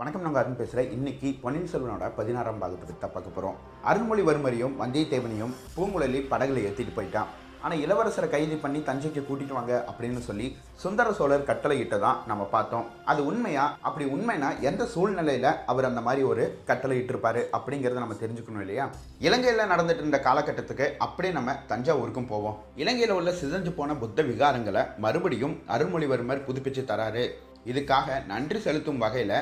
வணக்கம் நாங்கள் அருண் பேசுகிறேன் இன்னைக்கு பொன்னியின் செல்வனோட பதினாறாம் பாகத்துக்கு தான் பார்க்க போகிறோம் அருண்மொழிவர்மரையும் வந்தியத்தேவனையும் பூங்குழலி படகுல ஏற்றிட்டு போயிட்டான். ஆனால் இளவரசரை கைது பண்ணி தஞ்சைக்கு கூட்டிட்டு வாங்க அப்படின்னு சொல்லி சுந்தர சோழர் கட்டளையிட்டதான் நம்ம பார்த்தோம். அது உண்மையா? அப்படி உண்மைனா எந்த சூழ்நிலையில் அவர் அந்த மாதிரி ஒரு கட்டளையிட்டிருப்பாரு அப்படிங்கிறத நம்ம தெரிஞ்சுக்கணும் இல்லையா? இலங்கையில் நடந்துட்டு இருந்த காலகட்டத்துக்கு அப்படியே நம்ம தஞ்சாவூருக்கும் போவோம். இலங்கையில் உள்ள சிதைஞ்சு போன புத்த விகாரங்களை மறுபடியும் அருள்மொழிவர்மர் புதுப்பிச்சு தராரு. இதுக்காக நன்றி செலுத்தும் வகையில்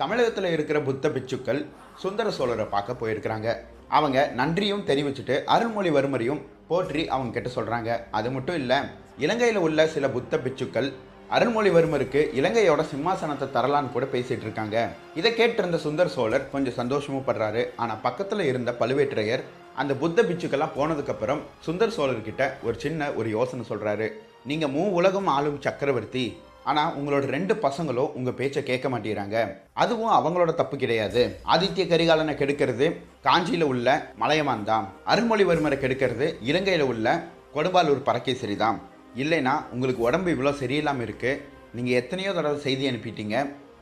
தமிழகத்தில் இருக்கிற புத்த பிச்சுக்கள் சுந்தர சோழரை பார்க்க போயிருக்கிறாங்க. அவங்க நன்றியும் தெரிவிச்சுட்டு அருள்மொழிவர்மரையும் போற்றி அவங்க கிட்ட சொல்கிறாங்க அது மட்டும் இல்லை இலங்கையில் உள்ள சில புத்த பிச்சுக்கள் அருள்மொழிவர்மருக்கு இலங்கையோட சிம்மாசனத்தை தரலான்னு கூட பேசிகிட்டு இருக்காங்க. இதை கேட்டிருந்த சுந்தர சோழர் கொஞ்சம் சந்தோஷமும் படுறாரு. ஆனால் பக்கத்தில் இருந்த பழுவேற்றையர் அந்த புத்த பிச்சுக்கெல்லாம் போனதுக்கப்புறம் சுந்தர் சோழர்கிட்ட ஒரு சின்ன ஒரு யோசனை சொல்கிறாரு நீங்கள் மூ உலகம் ஆளும் சக்கரவர்த்தி ஆனால் உங்களோட ரெண்டு பசங்களும் உங்கள் பேச்சை கேட்க மாட்டேங்கிறாங்க. அதுவும் அவங்களோட தப்பு கிடையாது. ஆதித்ய கரிகாலனை கெடுக்கிறது காஞ்சியில் உள்ள மலையமான் தான். அருள்மொழிவர்மரை கெடுக்கிறது இலங்கையில் உள்ள கொடும்பாலூர் பறக்கேசரி தான். இல்லைன்னா உங்களுக்கு உடம்பு இவ்வளோ சரியில்லாமல் இருக்குது நீங்கள் எத்தனையோ தடவை செய்தி அனுப்பிட்டீங்க.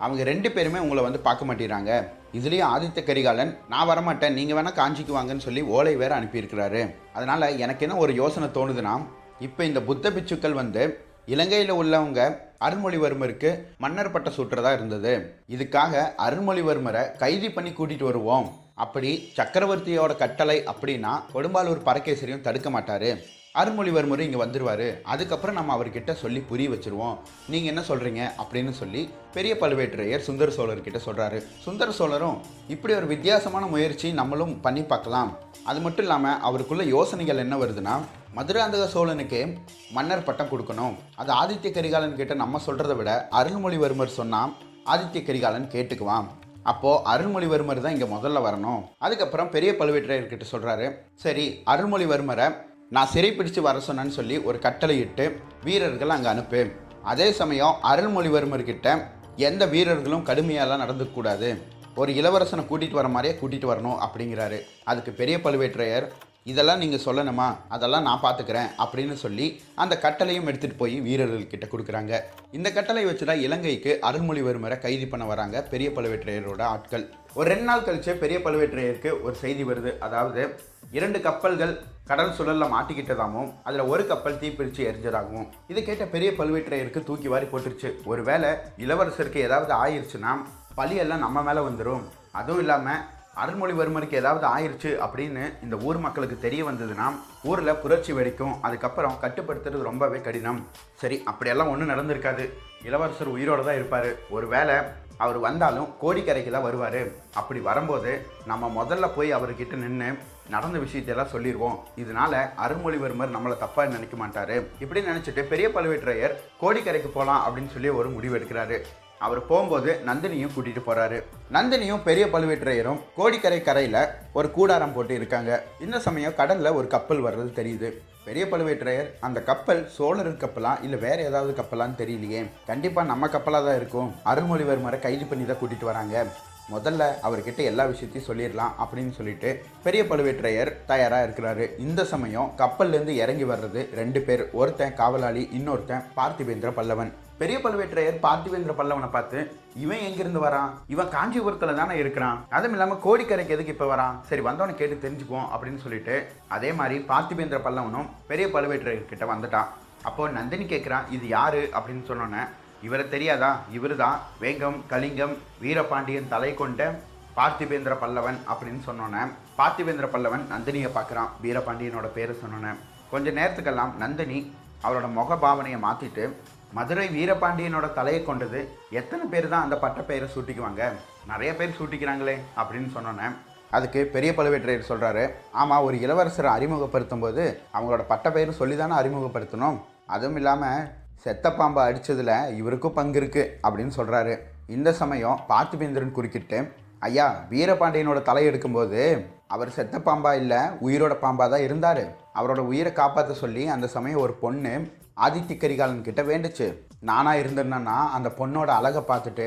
அவங்க ரெண்டு பேருமே உங்களை வந்து பார்க்க மாட்டேங்கிறாங்க. இதுலேயும் ஆதித்த கரிகாலன் நான் வரமாட்டேன். நீங்கள் வேணால் காஞ்சிக்கு வாங்கன்னு சொல்லி ஓலை வேற அனுப்பியிருக்கிறாரு. அதனால் எனக்கு என்ன ஒரு யோசனை தோணுதுன்னா இப்போ இந்த புத்த பிச்சுக்கள் வந்து இலங்கையில் உள்ளவங்க அருள்மொழிவர்மருக்கு மன்னர் பட்ட சுற்றதாக இருந்தது. இதுக்காக அருள்மொழிவர்மரை கைது பண்ணி கூட்டிட்டு வருவோம். அப்படி சக்கரவர்த்தியோட கட்டளை அப்படின்னா கொடும்பாலூர் பரகேசரியும் தடுக்க மாட்டாரு. அருள்மொழிவர்மரும் இங்கே வந்துடுவார் அதுக்கப்புறம் நம்ம அவர்கிட்ட சொல்லி புரிய வச்சுருவோம். நீங்கள் என்ன சொல்கிறீங்க அப்படின்னு சொல்லி பெரிய பழுவேற்றையர் சுந்தர சோழர்கிட்ட சொல்கிறாரு சுந்தர சோழரும் இப்படி ஒரு வித்தியாசமான முயற்சி நம்மளும் பண்ணி பார்க்கலாம். அது மட்டும் இல்லாமல் அவருக்குள்ள யோசனைகள் என்ன வருதுன்னா மதுராந்தக சோழனுக்கு மன்னர் பட்டம் கொடுக்கணும். அது ஆதித்ய கரிகாலன் கிட்ட நம்ம சொல்கிறத விட அருள்மொழிவர்மர் சொன்னால் ஆதித்ய கரிகாலன் கேட்டுக்குவான். அப்போது அருள்மொழிவர்மர் தான் இங்கே முதல்ல வரணும். அதுக்கப்புறம் பெரிய பழுவேற்றையர்கிட்ட சொல்கிறாரு சரி அருள்மொழிவர்மரை நான் சிறைப்பிடிச்சு வர சொன்னேன்னு சொல்லி ஒரு கட்டளையிட்டு வீரர்கள் அங்கே அனுப்பு. அதே சமயம் அருள்மொழிவர்மர்கிட்ட எந்த வீரர்களும் கடுமையாலாம் நடந்துக்கூடாது ஒரு இளவரசனை கூட்டிகிட்டு வர மாதிரியே கூட்டிகிட்டு வரணும் அப்படிங்கிறாரு. அதுக்கு பெரிய பழுவேற்றையர் இதெல்லாம் நீங்கள் சொல்லணுமா? அதெல்லாம் நான் பார்த்துக்கிறேன் அப்படின்னு சொல்லி அந்த கட்டளையும் எடுத்துகிட்டு போய் வீரர்கள்கிட்ட கொடுக்குறாங்க. இந்த கட்டளை வச்சு தான் இலங்கைக்கு அருள்மொழிவர்மரை கைது பண்ண வராங்க பெரிய பழுவேற்றையரோட ஆட்கள். ஒரு ரெண்டு நாள் கழிச்சு பெரிய பழுவேற்றையருக்கு ஒரு செய்தி வருது. அதாவது இரண்டு கப்பல்கள் கடல் சுழலில் மாட்டிக்கிட்டதாகவும் அதில் ஒரு கப்பல் தீப்பிடிச்சு எரிஞ்சதாகவும் இது கேட்ட பெரிய பழுவேற்றையருக்கு தூக்கி வாரி போட்டுருச்சு. ஒருவேளை இளவரசருக்கு ஏதாவது ஆயிடுச்சுன்னா பழியெல்லாம் நம்ம மேலே வந்துடும் அதுவும் இல்லாமல் அருள்மொழிவர்மருக்கு ஏதாவது ஆயிடுச்சு அப்படின்னு இந்த ஊர் மக்களுக்கு தெரிய வந்ததுன்னா ஊரில் புரட்சி வெடிக்கும். அதுக்கப்புறம் கட்டுப்படுத்துறது ரொம்பவே கடினம். சரி அப்படியெல்லாம் ஒன்றும் நடந்திருக்காது. இளவரசர் உயிரோடு தான் இருப்பார். ஒருவேளை அவர் வந்தாலும் கோடிக்கரைக்கு தான் வருவார். அப்படி வரும்போது நம்ம முதல்ல போய் அவர்கிட்ட நின்று நடந்த விஷயத்தையெல்லாம் சொல்லிடுவோம் இதனால அருள்மொழிவர்மர் நம்மளை தப்பாக நினைக்க மாட்டார். இப்படி நினச்சிட்டு பெரிய பழுவேற்றையர் கோடிக்கரைக்கு போகலாம் அப்படின்னு சொல்லி ஒரு முடிவு எடுக்கிறாரு. அவர் போகும்போது நந்தினியும் கூட்டிகிட்டு போகிறாரு நந்தினியும் பெரிய பழுவேற்றையரும் கோடிக்கரை கரையில் ஒரு கூடாரம் போட்டு இருக்காங்க. இந்த சமயம் கடலில் ஒரு கப்பல் வர்றது தெரியுது. பெரிய பழுவேற்றையர் அந்த கப்பல் சோழர் கப்பலா இல்லை வேற ஏதாவது கப்பலான்னு தெரியலையே? கண்டிப்பாக நம்ம கப்பலாக தான் இருக்கும். அருள்மொழிவர்மரை கைது பண்ணி தான் கூட்டிட்டு வராங்க. முதல்ல அவர்கிட்ட எல்லா விஷயத்தையும் சொல்லிடலாம் அப்படின்னு சொல்லிட்டு பெரிய பழுவேற்றையர் தயாராக இருக்கிறாரு. இந்த சமயம் கப்பல்லேருந்து இறங்கி வர்றது ரெண்டு பேர். ஒருத்தன் காவலாளி இன்னொருத்தன் பார்த்திபேந்திர பல்லவன். பெரிய பழுவேற்றையர் பார்த்திபேந்திர பல்லவனை பார்த்து இவன் எங்கிருந்து வரான்? இவன் காஞ்சிபுரத்தில் தானே இருக்கிறான். அதுவும் இல்லாமல் கோடிக்கரைக்கு எதுக்கு இப்போ வரான்? சரி வந்தவனை கேட்டு தெரிஞ்சுப்போம் அப்படின்னு சொல்லிட்டு அதே மாதிரி பார்த்திபேந்திர பல்லவனும் பெரிய பழுவேற்றையர்கிட்ட வந்துட்டான். அப்போ நந்தினி கேட்குறான் இது யார்? அப்படின்னு சொன்னோன்னே இவரை தெரியாதா? இவர் தான் வேங்கம் கலிங்கம் வீரபாண்டியன் தலை கொண்ட பார்த்திபேந்திர பல்லவன் அப்படின்னு சொன்னோன்னே பார்த்திபேந்திர பல்லவன் நந்தினியை பார்க்குறான் வீரபாண்டியனோட பேரை சொன்னோன்னே கொஞ்ச நேரத்துக்கெல்லாம் நந்தினி அவரோட முக பாவனையை மாற்றிட்டு மதுரை வீரபாண்டியனோட தலையை கொண்டது எத்தனை பேர் தான் அந்த பட்ட பெயரை சூட்டிக்குவாங்க? நிறைய பேர் சூட்டிக்கிறாங்களே அப்படின்னு சொன்னோன்னே அதுக்கு பெரிய பழுவேற்றையர் சொல்கிறாரு ஆமாம் ஒரு இளவரசரை அறிமுகப்படுத்தும் போது அவங்களோட பட்ட பெயரை சொல்லி தானே அறிமுகப்படுத்தணும். அதுவும் இல்லாமல் செத்த பாம்பை அடித்ததில் இவருக்கும் பங்கு இருக்குது அப்படின்னு சொல்கிறாரு இந்த சமயம் பார்த்திபேந்திரன் குறுக்கிட்டு ஐயா வீரபாண்டியனோட தலை எடுக்கும்போது அவர் செத்த பாம்பா இல்லை உயிரோட பாம்பா தான் இருந்தார். அவரோட உயிரை காப்பாற்ற சொல்லி அந்த சமயம் ஒரு பொண்ணு ஆதித்ய கரிகாலன் கிட்ட வேண்டுச்சு. நானாக இருந்திருந்தேன்னா அந்த பொண்ணோட அழகை பார்த்துட்டு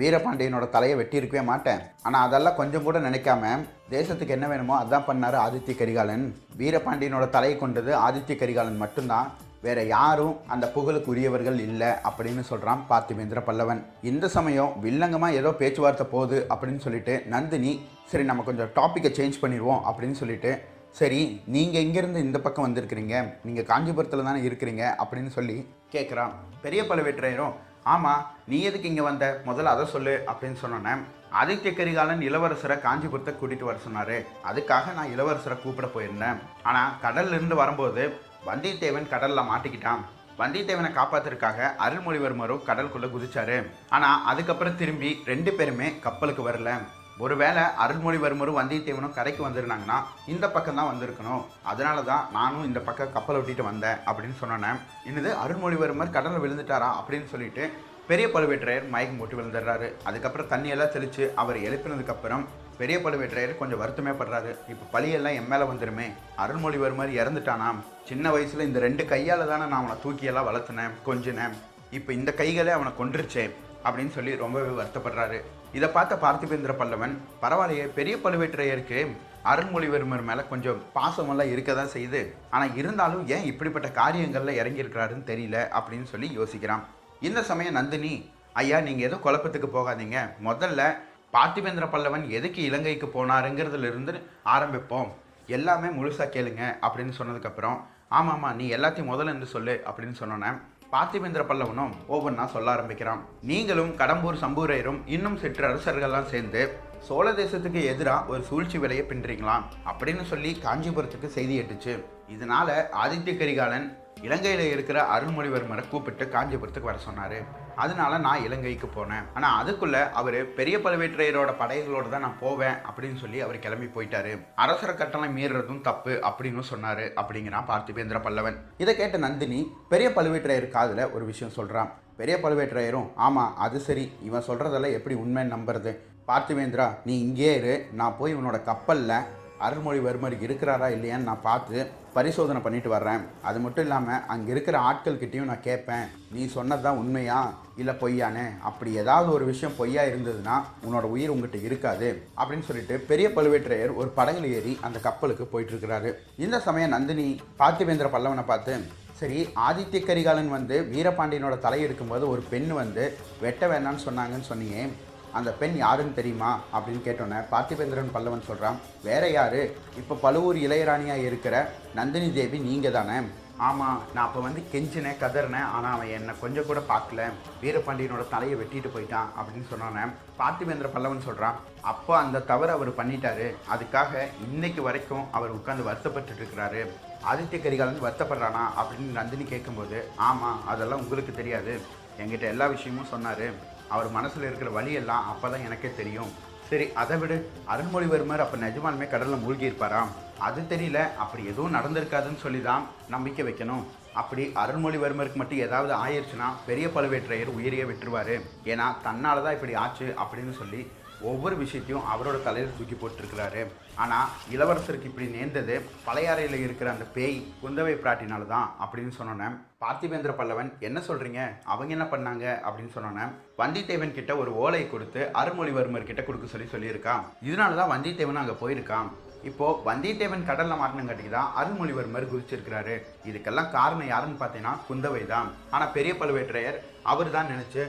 வீரபாண்டியனோட தலையை வெட்டியிருக்கவே மாட்டேன். ஆனால் அதெல்லாம் கொஞ்சம் கூட நினைக்காம தேசத்துக்கு என்ன வேணுமோ அதான் பண்ணார் ஆதித்ய கரிகாலன். வீரபாண்டியனோட தலையை கொண்டது ஆதித்ய கரிகாலன் மட்டும்தான். வேற யாரும் அந்த புகழுக்கு உரியவர்கள் இல்லை அப்படின்னு சொல்கிறான் பார்த்திவேந்திர பல்லவன். இந்த சமயம் வில்லங்கமாக ஏதோ பேச்சுவார்த்தை போகுது அப்படின்னு சொல்லிட்டு நந்தினி சரி நம்ம கொஞ்சம் டாப்பிக்கை சேஞ்ச் பண்ணிடுவோம் அப்படின்னு சொல்லிட்டு சரி நீங்கள் எங்கேருந்து இந்த பக்கம் வந்திருக்கிறீங்க? நீங்கள் காஞ்சிபுரத்தில் தானே இருக்கிறீங்க? அப்படின்னு சொல்லி கேட்குறான் பெரிய பழுவேற்றையரும் ஆமாம் நீ எதுக்கு இங்கே வந்த? முதல்ல அதை சொல்லு அப்படின்னு சொன்னோன்னே ஆதித்ய கரிகாலன் இளவரசரை காஞ்சிபுரத்தை கூட்டிகிட்டு வர சொன்னார். அதுக்காக நான் இளவரசரை கூப்பிட போயிருந்தேன். ஆனால் கடல்லிருந்து வரும்போது வந்தியத்தேவன் கடலில் மாட்டிக்கிட்டான். வந்தியத்தேவனை காப்பாத்துறதுக்காக அருள்மொழிவர்மரும் கடலுக்குள்ளே குதிச்சாரு. ஆனால் அதுக்கப்புறம் திரும்பி ரெண்டு பேருமே கப்பலுக்கு வரல. ஒருவேளை அருள்மொழிவர்மரும் வந்தியத்தேவனும் கரைக்கு வந்திருந்தாங்கன்னா இந்த பக்கம் தான் வந்திருக்கணும். அதனால தான் நானும் இந்த பக்கம் கப்பலை விட்டுட்டு வந்தேன் அப்படின்னு சொன்னேன் என்னது அருள்மொழிவர்மர் கடலில் விழுந்துட்டாரா அப்படின்னு சொல்லிட்டு பெரிய பழுவேற்றையர் மயக்கம் போட்டு விழுந்துடுறாரு. அதுக்கப்புறம் தண்ணியெல்லாம் தெளித்து அவர் எழுப்பினதுக்கப்புறம் பெரிய பழுவேற்றையர் கொஞ்சம் வருத்தமே படுறாரு. இப்போ பழியெல்லாம் என் மேலே வந்துருமே அருள்மொழிவர்மர் இறந்துட்டானாம் சின்ன வயசில் இந்த ரெண்டு கையால் தானே நான் அவனை தூக்கியெல்லாம் வளர்த்துனேன் கொஞ்சினேன். இப்போ இந்த கைகளே அவனை கொன்றுச்சே அப்படின்னு சொல்லி ரொம்பவே வருத்தப்படுறாரு. இதை பார்த்த பார்த்திபேந்திர பல்லவன் பரவாயில்லையே பெரிய பழுவேற்றையருக்கு அருண்மொழிவர்மர் மேலே கொஞ்சம் பாசமெல்லாம் இருக்க தான் செய்யுது. ஆனால் இருந்தாலும் ஏன் இப்படிப்பட்ட காரியங்களில் இறங்கியிருக்கிறாருன்னு தெரியல அப்படின்னு சொல்லி யோசிக்கிறான். இந்த சமயம் நந்தினி ஐயா நீங்கள் எதுவும் குழப்பத்துக்கு போகாதீங்க. முதல்ல பார்த்திபேந்திர பல்லவன் எதுக்கு இலங்கைக்கு போனாருங்கிறதுல இருந்து ஆரம்பிப்போம். எல்லாமே முழுசாக கேளுங்க அப்படின்னு சொன்னதுக்கப்புறம் ஆமாம்மா நீ எல்லாத்தையும் முதல்ல இருந்து சொல்லு அப்படின்னு சொன்னோன்னே பார்த்திபேந்திர பல்லவனும் ஒவ்வொன்றா சொல்ல ஆரம்பிக்கிறான். நீங்களும் கடம்பூர் சம்பூரையரும் இன்னும் சிற்று அரசர்கள்லாம் சேர்ந்து சோழ தேசத்துக்கு எதிராக ஒரு சூழ்ச்சி விலையை பின்றீங்களாம் அப்படின்னு சொல்லி காஞ்சிபுரத்துக்கு செய்தி எட்டுச்சு. இதனால ஆதித்ய கரிகாலன் இலங்கையில் இருக்கிற அருள்மொழிவர்மரை கூப்பிட்டு காஞ்சிபுரத்துக்கு வர சொன்னார். அதனால நான் இலங்கைக்கு போனேன். ஆனால் அதுக்குள்ள அவர் பெரிய பழுவேற்றையரோட படைகளோடு தான் நான் போவேன் அப்படின்னு சொல்லி அவர் கிளம்பி போயிட்டாரு. அரசர கட்டளை மீறுறதும் தப்பு அப்படின்னு சொன்னார் அப்படிங்கிறான் பார்த்திபேந்திர பல்லவன். இதை கேட்ட நந்தினி பெரிய பழுவேற்றையர் காதில் ஒரு விஷயம் சொல்கிறான் பெரிய பழுவேற்றையரும் ஆமாம் அது சரி. இவன் சொல்கிறதெல்லாம் எப்படி உண்மைன்னு நம்புறது? பார்த்திவேந்திரா நீ இங்கேயே இரு. நான் போய் உன்னோட கப்பலில் அருள்மொழிவர்மர் இருக்கிறாரா இல்லையான்னு நான் பார்த்து பரிசோதனை பண்ணிட்டு வர்றேன். அது மட்டும் இல்லாமல் அங்கே இருக்கிற ஆட்கள்கிட்டையும் நான் கேட்பேன். நீ சொன்னது தான் உண்மையா? இல்லை பொய்யானே? அப்படி ஏதாவது ஒரு விஷயம் பொய்யா இருந்ததுன்னா உன்னோட உயிர் உங்ககிட்ட இருக்காது அப்படின்னு சொல்லிட்டு பெரிய பழுவேற்றையர் ஒரு படகுல ஏறி அந்த கப்பலுக்கு போயிட்டு இருக்கிறாரு இந்த சமயம் நந்தினி பார்த்திவேந்திர பல்லவனை பார்த்து சரி ஆதித்ய கரிகாலன் வந்து வீரபாண்டியனோட தலை எடுக்கும்போது ஒரு பெண் வந்து வெட்ட வேணாம்னு சொன்னாங்கன்னு சொன்னீங்க அந்த பெண் யாருன்னு தெரியுமா? அப்படின்னு கேட்டோன்னே பார்த்திபேந்திரன் பல்லவன் சொல்கிறான் வேற யார்? இப்போ பழுவூர் இளையராணியாக இருக்கிற நந்தினி தேவி நீங்கள் தானே? ஆமாம் நான் அப்போ வந்து கெஞ்சினேன் கதறினேன் ஆனால் அவன் என்னை கொஞ்சம் கூட பார்க்கல. வீரபாண்டியனோட தலையை வெட்டிட்டு போயிட்டான் அப்படின்னு சொன்னோன்னே பார்த்திபேந்திர பல்லவன் சொல்கிறான் அப்போ அந்த தவறு அவர் பண்ணிட்டாரு. அதுக்காக இன்னைக்கு வரைக்கும் அவர் உட்காந்து வருத்தப்பட்டு இருக்கிறாரு. ஆதித்ய கரிகாலன் வருத்தப்படுறானா? அப்படின்னு நந்தினி கேட்கும்போது ஆமாம் அதெல்லாம் உங்களுக்கு தெரியாது. என்கிட்ட எல்லா விஷயமும் சொன்னார். அவர் மனசில் இருக்கிற வழியெல்லாம் அப்போ தான் எனக்கே தெரியும். சரி அதை விடு. அருண்மொழிவர்மர் அப்போ நிஜமாலுமே கடலில் மூழ்கி அது தெரியல. அப்படி எதுவும் நடந்திருக்காதுன்னு சொல்லி தான் நம்பிக்கை வைக்கணும். அப்படி அருண்மொழிவர்மருக்கு மட்டும் ஏதாவது ஆயிடுச்சுன்னா பெரிய பழுவேற்றையர் உயிரையே விட்டுருவாரு. ஏன்னா தன்னால் தான் இப்படி ஆச்சு அப்படின்னு சொல்லி ஒவ்வொரு விஷயத்தையும் அவரோட தலையில் தூக்கி போட்டிருக்கிறாரு. ஆனால் இளவரசருக்கு இப்படி நேர்ந்தது பழையாறையில் இருக்கிற அந்த பேய் குந்தவை பிராட்டினால தான் அப்படின்னு சொன்னோன்னே பார்த்திபேந்திர பல்லவன் என்ன சொல்கிறீங்க அவங்க என்ன பண்ணாங்க? அப்படின்னு சொன்னோன்னே வந்தித்தேவன் கிட்ட ஒரு ஓலை கொடுத்து அருள்மொழிவர்மர் கிட்ட கொடுக்க சொல்லி சொல்லியிருக்கான். இதனால தான் வந்தித்தேவன் அங்கே போயிருக்கான். இப்போது வந்தியத்தேவன் கடலில் மாட்டினங்காட்டிக்கு தான் அருள்மொழிவர்மர் குதிச்சிருக்கிறாரு. இதுக்கெல்லாம் காரணம் யாருன்னு பார்த்தீங்கன்னா குந்தவை தான் ஆனால் பெரிய பழுவேற்றையர் அவர் தான் நினச்சி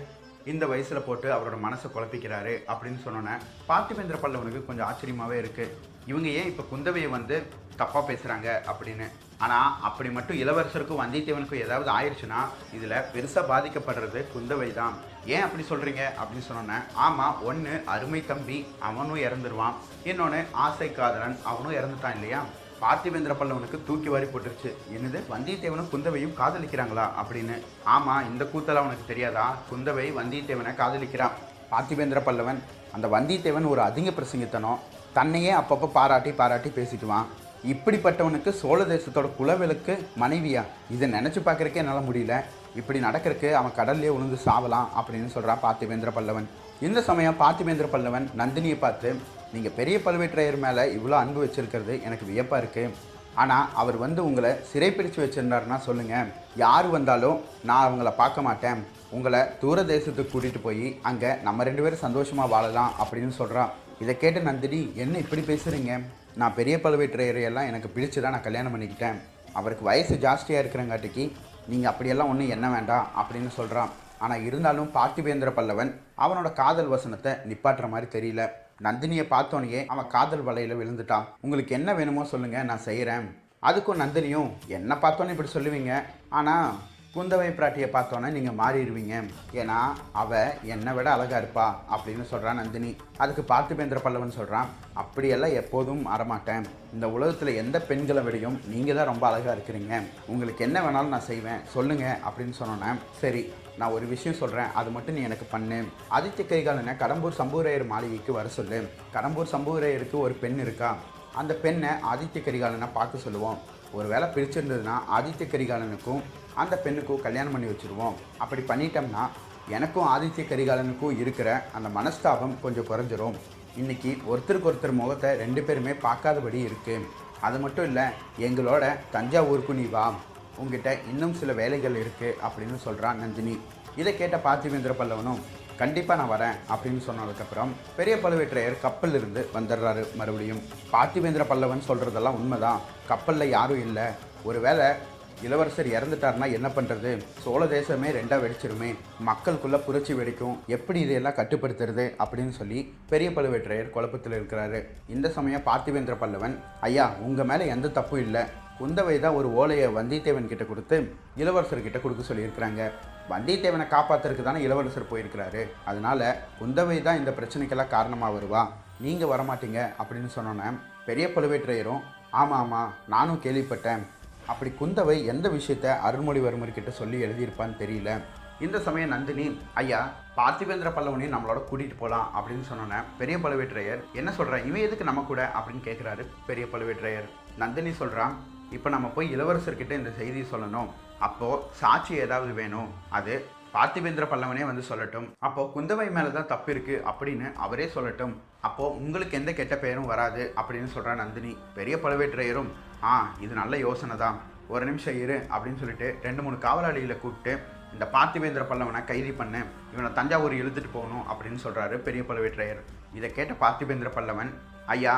இந்த வயசில் போட்டு அவரோட மனசை குழப்பிக்கிறாரு அப்படின்னு சொன்னோன்னே பார்த்திபேந்திர பல்லவனுக்கு கொஞ்சம் ஆச்சரியமாகவே இருக்குது இவங்க ஏன் இப்போ குந்தவையை வந்து தப்பாக பேசுகிறாங்க அப்படின்னு? ஆனால் அப்படி மட்டும் இளவரசருக்கும் வந்தியத்தேவனுக்கும் ஏதாவது ஆயிடுச்சுன்னா இதில் பெருசாக பாதிக்கப்படுறது குந்தவை தான் ஏன் அப்படி சொல்கிறீங்க அப்படின்னு சொன்னோன்னே ஆமாம் ஒன்று அருமை தம்பி அவனும் இறந்துருவான். இன்னொன்று ஆசை காதலன் அவனும் இறந்துட்டான் இல்லையா? பார்த்திவேந்திர பல்லவனுக்கு தூக்கி வாரி போட்டுருச்சு. என்னது? வந்தியத்தேவனும் குந்தவையும் காதலிக்கிறாங்களா? அப்படின்னு. ஆமாம் இந்த கூத்தெல்லாம் அவனுக்கு தெரியாதா? குந்தவை வந்தியத்தேவனை காதலிக்கிறான். பார்த்திவேந்திர பல்லவன் அந்த வந்தியத்தேவன் ஒரு அதிக பிரசங்கித்தனம். தன்னையே அப்பப்போ பாராட்டி பாராட்டி பேசிக்குவான். இப்படிப்பட்டவனுக்கு சோழ தேசத்தோட குலவிலுக்கு மனைவியா? இதை நினச்சி பார்க்குறக்கே என்னால் முடியல. இப்படி நடக்கிறதுக்கு அவன் கடல்லே உழுந்து சாவலாம் அப்படின்னு சொல்கிறான் பார்த்திவேந்திர பல்லவன். இந்த சமயம் பார்த்திவேந்திர பல்லவன் நந்தினியை பார்த்து நீங்கள் பெரிய பழுவேற்றையர் மேலே இவ்வளோ அன்பு வச்சிருக்கிறது எனக்கு வியப்பாக இருக்குது ஆனால் அவர் வந்து உங்களை சிறைப்பிடிச்சு வச்சுருந்தாருன்னா சொல்லுங்கள் யார் வந்தாலும் நான் அவங்கள பார்க்க மாட்டேன். உங்களை தூர தேசத்துக்கு கூட்டிகிட்டு போய் அங்கே நம்ம ரெண்டு பேரும் சந்தோஷமாக வாழலாம் அப்படின்னு சொல்கிறான் இதை கேட்டு நந்தினி என்ன இப்படி பேசுகிறீங்க நான் பெரிய பழுவேற்றையரையெல்லாம் எனக்கு பிடிச்சு தான் நான் கல்யாணம் பண்ணிக்கிட்டேன். அவருக்கு வயசு ஜாஸ்தியாக இருக்கிறங்காட்டிக்கு நீங்கள் அப்படியெல்லாம் ஒன்றும் என்ன வேண்டாம் அப்படின்னு சொல்கிறான் ஆனால் இருந்தாலும் பார்த்திபேந்திர பல்லவன் அவனோட காதல் வசனத்தை நிப்பாட்டுற மாதிரி தெரியல. நந்தினியை பார்த்தோனையே அவன் காதல் வலையில் விழுந்துட்டான். உங்களுக்கு என்ன வேணுமோ சொல்லுங்கள் நான் செய்கிறேன் அதுக்கும் நந்தினியும் என்ன பார்த்தோன்னே இப்படி சொல்லுவீங்க? ஆனால் குந்தவை பிராட்டியை பார்த்தோன்னே நீங்கள் மாறிடுவீங்க. ஏன்னா அவ என்னை விட அழகாக இருப்பா அப்படின்னு சொல்கிறான் நந்தினி. அதுக்கு பார்த்திபேந்திர பல்லவன் சொல்கிறான் அப்படியெல்லாம் எப்போதும் மாறமாட்டேன். இந்த உலகத்தில் எந்த பெண்களை விடையும் நீங்கள் தான் ரொம்ப அழகாக இருக்கிறீங்க. உங்களுக்கு என்ன வேணாலும் நான் செய்வேன். சொல்லுங்கள் அப்படின்னு சொன்னோன்னே சரி நான் ஒரு விஷயம் சொல்கிறேன் அது மட்டும் நீ எனக்கு பண்ணு. ஆதித்ய கரிகாலனை கடம்பூர் சம்பூரையர் மாளிகைக்கு வர சொல்லு. கடம்பூர் சம்பூரையருக்கு ஒரு பெண் இருக்கா? அந்த பெண்ணை ஆதித்ய கரிகாலனை பார்க்க சொல்லுவோம். ஒரு வேளை பிரிச்சிருந்ததுன்னா ஆதித்ய கரிகாலனுக்கும் அந்த பெண்ணுக்கும் கல்யாணம் பண்ணி வச்சுருவோம். அப்படி பண்ணிட்டோம்னா எனக்கும் ஆதித்ய கரிகாலனுக்கும் இருக்கிற அந்த மனஸ்தாபம் கொஞ்சம் குறைஞ்சிரும். இன்றைக்கி ஒருத்தருக்கு ஒருத்தர் முகத்தை ரெண்டு பேருமே பார்க்காதபடி இருக்குது அது மட்டும் இல்லை எங்களோட தஞ்சாவூருக்கு நீ வா. உங்ககிட்ட இன்னும் சில வேலைகள் இருக்குது அப்படின்னு சொல்கிறான் நந்தினி. இதை கேட்ட பார்த்திவேந்திர பல்லவனும் கண்டிப்பாக நான் வரேன் அப்படின்னு சொன்னதுக்கப்புறம் பெரிய பழுவேற்றையர் கப்பல்ல இருந்து வந்துடுறாரு மறுபடியும். பார்த்திவேந்திர பல்லவன் சொல்கிறதெல்லாம் உண்மைதான். கப்பலில் யாரும் இல்லை. ஒருவேளை இளவரசர் இறந்துட்டாருன்னா என்ன பண்ணுறது சோழ தேசமே ரெண்டாக வெடிச்சிருமே. மக்களுக்குள்ளே புரட்சி வெடிக்கும். எப்படி இதையெல்லாம் கட்டுப்படுத்துறது? அப்படின்னு சொல்லி பெரிய பழுவேற்றையர் குழப்பத்தில் இருக்கிறாரு இந்த சமயம் பார்த்திவேந்திர பல்லவன் ஐயா உங்கள் மேலே எந்த தப்பும் இல்லை. குந்தவை தான் ஒரு ஓலையை வந்தியத்தேவன் கிட்ட கொடுத்து இளவரசர்கிட்ட கொடுக்க சொல்லியிருக்கிறாங்க. வந்தியத்தேவனை காப்பாத்துறதுக்கு தானே இளவரசர் போயிருக்கிறாரு. அதனால குந்தவை தான் இந்த பிரச்சனைக்கெல்லாம் காரணமாக வருவா. நீங்கள் வரமாட்டீங்க அப்படின்னு சொன்னோன்னே பெரிய பழுவேற்றையரும் ஆமாம் ஆமாம் நானும் கேள்விப்பட்டேன். அப்படி குந்தவை எந்த விஷயத்த அருள்மொழிவர்மர் கிட்ட சொல்லி எழுதியிருப்பான்னு தெரியல. இந்த சமயம் நந்தினி ஐயா பார்த்திபேந்திர பல்லவனையும் நம்மளோட கூட்டிகிட்டு போகலாம் அப்படின்னு சொன்னோன்னே பெரிய பழுவேற்றையர் என்ன சொல்கிறேன் இவன் எதுக்கு நம்ம கூட? அப்படின்னு கேட்குறாரு பெரிய பழுவேற்றையர் நந்தினி சொல்கிறான் இப்போ நம்ம போய் இளவரசர்கிட்ட இந்த செய்தியை சொல்லணும். அப்போது சாட்சி ஏதாவது வேணும். அது பார்த்திபேந்திர பல்லவனே வந்து சொல்லட்டும். அப்போ குந்தவை மேலே தான் தப்பு இருக்கு அப்படின்னு அவரே சொல்லட்டும். அப்போ உங்களுக்கு எந்த கெட்ட பெயரும் வராது அப்படின்னு சொல்கிறா நந்தினி. பெரிய பழுவேற்றையரும் ஆ இது நல்ல யோசனை தான். ஒரு நிமிஷம் இரு அப்படின்னு சொல்லிட்டு ரெண்டு மூணு காவலாளிகளை கூப்பிட்டு இந்த பார்த்திபேந்திர பல்லவனை கைது பண்ணு. இவனை தஞ்சாவூர் இழுத்துட்டு போகணும் அப்படின்னு சொல்கிறாரு பெரிய பழுவேற்றையர் இதை கேட்ட பார்த்திபேந்திர பல்லவன் ஐயா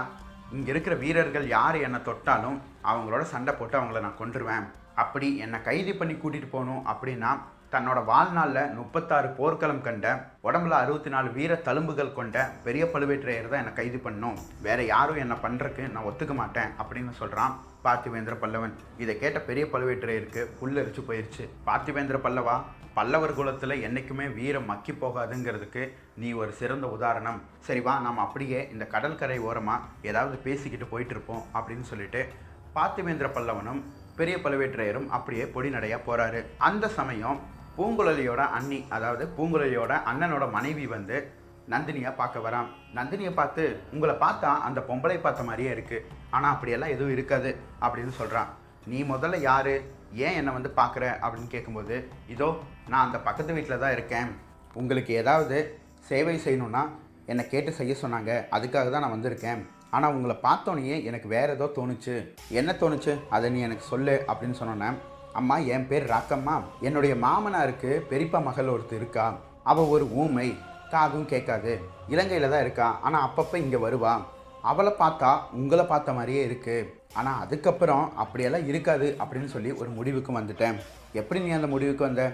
இங்கே இருக்கிற வீரர்கள் யார் என்னை தொட்டாலும் அவங்களோட சண்டை போட்டு அவங்கள நான் கொண்டுருவேன் அப்படி என்னை கைது பண்ணி கூட்டிகிட்டு போகணும் அப்படின்னா தன்னோட வாழ்நாளில் முப்பத்தாறு போர்க்களம் கண்ட உடம்புல அறுபத்தி நாலு வீர தழும்புகள் கொண்ட பெரிய பழுவேற்றையர் தான் என்னை கைது பண்ணும் வேற யாரும் என்னை பண்ணுறக்கு நான் ஒத்துக்க மாட்டேன் அப்படின்னு சொல்கிறான் பார்த்திவேந்திர பல்லவன். இதை கேட்ட பெரிய பழுவேற்றையருக்கு புல்லரிச்சு போயிடுச்சு பார்த்திவேந்திர பல்லவா? பல்லவர் குலத்தில் என்றைக்குமே வீரம் மக்கி போகாதுங்கிறதுக்கு நீ ஒரு சிறந்த உதாரணம். சரி வா நாம் அப்படியே இந்த கடற்கரை ஓரமாக ஏதாவது பேசிக்கிட்டு போயிட்டுருப்போம் அப்படின்னு சொல்லிட்டு பார்த்திவேந்திர பல்லவனும் பெரிய பழுவேற்றையரும் அப்படியே பொடிநடையாக போகிறாரு அந்த சமயம் பூங்குழலியோட அண்ணி அதாவது பூங்குழலியோட அண்ணனோட மனைவி வந்து நந்தினியை பார்க்க வரான் நந்தினியை பார்த்து உங்களை பார்த்தா அந்த பொம்பளை பார்த்த மாதிரியே இருக்குது ஆனால் அப்படியெல்லாம் எதுவும் இருக்காது அப்படின்னு சொல்கிறான் நீ முதல்ல யாரு? ஏன் என்னை வந்து பார்க்குற அப்படின்னு கேட்கும்போது இதோ நான் அந்த பக்கத்து வீட்டில் தான் இருக்கேன். உங்களுக்கு ஏதாவது சேவை செய்யணும்னா என்னை கேட்டு செய்ய சொன்னாங்க. அதுக்காக தான் நான் வந்திருக்கேன். ஆனால் உங்களை பார்த்தோன்னே எனக்கு வேறு ஏதோ தோணுச்சு. என்ன தோணுச்சு? அதை நீ எனக்கு சொல்லு அப்படின்னு சொன்னோன்னே அம்மா என் பேர் ராக்கம்மா. என்னுடைய மாமனாருக்கு பெரியப்பா மகள் ஒருத்தர் இருக்கா. அவள் ஒரு ஊமை. காதும் கேட்காது. இலங்கையில் தான் இருக்கா. ஆனால் அப்பப்போ இங்கே வருவா. அவளை பார்த்தா உங்களை பார்த்த மாதிரியே இருக்குது ஆனால் அதுக்கப்புறம் அப்படியெல்லாம் இருக்காது அப்படின்னு சொல்லி ஒரு முடிவுக்கு வந்துட்டேன். எப்படி நீ அந்த முடிவுக்கு வந்த?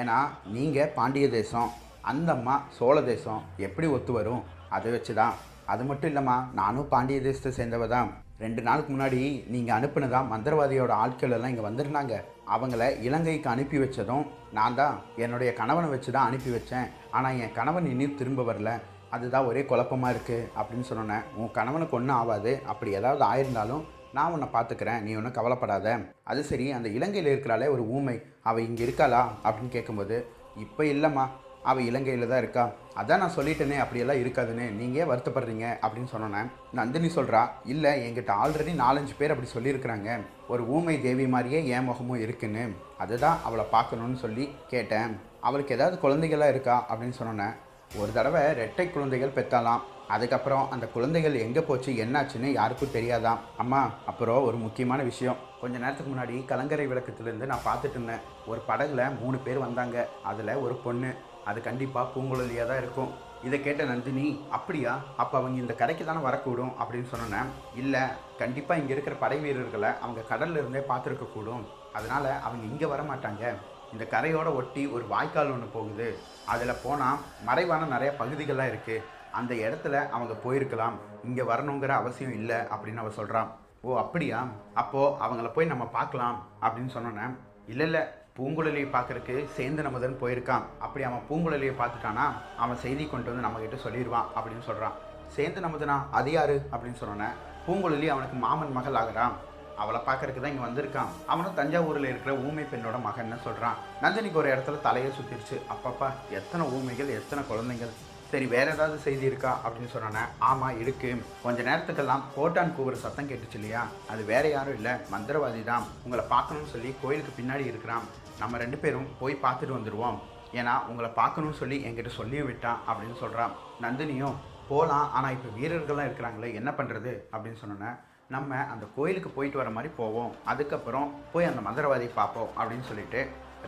ஏன்னா நீங்கள் பாண்டிய தேசம் அந்த அம்மா சோழ தேசம் எப்படி ஒத்து வரும்? அதை வச்சு தான் அது மட்டும் இல்லைம்மா நானும் பாண்டிய தேசத்தை சேர்ந்தவ தான் ரெண்டு நாளுக்கு முன்னாடி நீங்கள் அனுப்புனதா மந்திரவாதியோட ஆட்கள் எல்லாம் இங்கே வந்திருந்தாங்க. அவங்கள இலங்கைக்கு அனுப்பி வச்சதும் நான் தான். என்னுடைய கணவனை வச்சு தான் அனுப்பி வச்சேன். ஆனால் என் கணவன் இன்னும் திரும்ப வரல. அதுதான் ஒரே குழப்பமாக இருக்குது அப்படின்னு சொன்னேன் உன் கணவனுக்கு ஒன்றும் ஆகாது அப்படி ஏதாவது ஆயிருந்தாலும் நான் உன்னை பார்த்துக்கிறேன் நீ ஒன்றும் கவலைப்படாத. அது சரி அந்த இலங்கையில் இருக்கிறாளே ஒரு ஊமை. அவள் இங்கே இருக்காளா? அப்படின்னு கேட்கும்போது இப்போ இல்லைம்மா. அவள் இலங்கையில் தான் இருக்கா. அதான் நான் சொல்லிட்டேனே அப்படியெல்லாம் இருக்காதுன்னு. நீங்கள் வருத்தப்படுறீங்க? அப்படின்னு சொன்னேன் நந்தினி சொல்கிறா இல்லை என்கிட்ட ஆல்ரெடி நாலஞ்சு பேர் அப்படி சொல்லியிருக்கிறாங்க. ஒரு ஊமை தேவி மாதிரியே ஏன் முகமும் இருக்குன்னு. அதுதான் அவளை பார்க்கணுன்னு சொல்லி கேட்டேன். அவளுக்கு ஏதாவது குழந்தைகளாக இருக்கா? அப்படின்னு சொன்னேன் ஒரு தடவை ரெட்டை குழந்தைகள் பெற்றாலாம் அதுக்கப்புறம் அந்த குழந்தைகள் எங்கே போச்சு என்னாச்சுன்னு யாருக்கும் தெரியாதான். அம்மா அப்புறம் ஒரு முக்கியமான விஷயம். கொஞ்ச நேரத்துக்கு முன்னாடி கலங்கரை விளக்கத்துலேருந்து நான் பார்த்துட்டு இருந்தேன். ஒரு படகுல மூணு பேர் வந்தாங்க. அதில் ஒரு பொண்ணு. அது கண்டிப்பாக பூங்குழலியாக தான் இருக்கும். இதை கேட்ட நந்தினி அப்படியா? அப்போ அவங்க இந்த கரைக்கு தானே வரக்கூடும்? அப்படின்னு சொன்னேன் இல்லை கண்டிப்பாக இங்கே இருக்கிற படை வீரர்களை அவங்க கடல்ல இருந்தே பார்த்துருக்கக்கூடும் அதனால் அவங்க இங்கே வர மாட்டாங்க. இந்த கரையோட ஒட்டி ஒரு வாய்க்கால் ஒன்று போகுது. அதில் போனால் மறைவான நிறைய பகுதிகள்லாம் இருக்குது அந்த இடத்துல அவங்க போயிருக்கலாம். இங்கே வரணுங்கிற அவசியம் இல்லை அப்படின்னு அவ சொல்கிறான் ஓ அப்படியா? அப்போது அவங்கள போய் நம்ம பார்க்கலாம் அப்படின்னு சொன்னோன்னே இல்லை இல்லை பூங்குழலியை பார்க்கறக்கு சேந்தன் அமுதன் போயிருக்கான். அப்படி அவன் பூங்குழலியை பார்த்துட்டானா அவன் செய்தி கொண்டு வந்து நம்மக்கிட்ட சொல்லிடுவான் அப்படின்னு சொல்கிறான் சேந்தன் அமுதனா? அது யாரு? அப்படின்னு சொன்னோன்னே பூங்குழலி அவனுக்கு மாமன் மகள் ஆகிறான் அவளை பார்க்கறதுக்கு தான் இங்கே வந்திருக்கான். அவனும் தஞ்சாவூரில் இருக்கிற ஊமை பெண்ணோட மகன்னு சொல்கிறான் நந்தினிக்கு ஒரு இடத்துல தலையை சுற்றிருச்சு அப்பப்பா எத்தனை ஊமைகள் எத்தனை குழந்தைகள்? சரி வேற ஏதாவது செய்தி இருக்கா அப்படின்னு சொன்னோன்னே ஆமாம் இருக்கு. கொஞ்ச நேரத்துக்கெல்லாம் கோட்டான் கூவுற சத்தம் கேட்டுச்சு இல்லையா? அது வேற யாரும் இல்லை. மந்திரவாதி தான். உங்களை பார்க்கணும்னு சொல்லி கோயிலுக்கு பின்னாடி இருக்கிறான். நம்ம ரெண்டு பேரும் போய் பார்த்துட்டு வந்துடுவோம் ஏன்னா உங்களை பார்க்கணும்னு சொல்லி என்கிட்ட சொல்லியும் விட்டான் அப்படின்னு சொல்கிறான் நந்தினியும் போகலாம் ஆனால் இப்போ வீரர்கள்லாம் இருக்கிறாங்களே என்ன பண்ணுறது அப்படின்னு சொன்னோன்னே நம்ம அந்த கோயிலுக்கு போயிட்டு வர மாதிரி போவோம். அதுக்கப்புறம் போய் அந்த மந்திரவாதியை பார்ப்போம் அப்படின்னு சொல்லிட்டு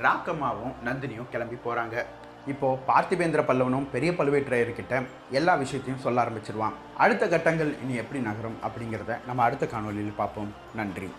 ராக்கம்மாவும் நந்தினியும் கிளம்பி போகிறாங்க இப்போது பார்த்திபேந்திர பல்லவனும் பெரிய பழுவேற்றையர்கிட்ட எல்லா விஷயத்தையும் சொல்ல ஆரம்பிச்சிருவான். அடுத்த கட்டங்கள் இனி எப்படி நகரும் அப்படிங்கிறத நம்ம அடுத்த காணொளியில் பார்ப்போம். நன்றி.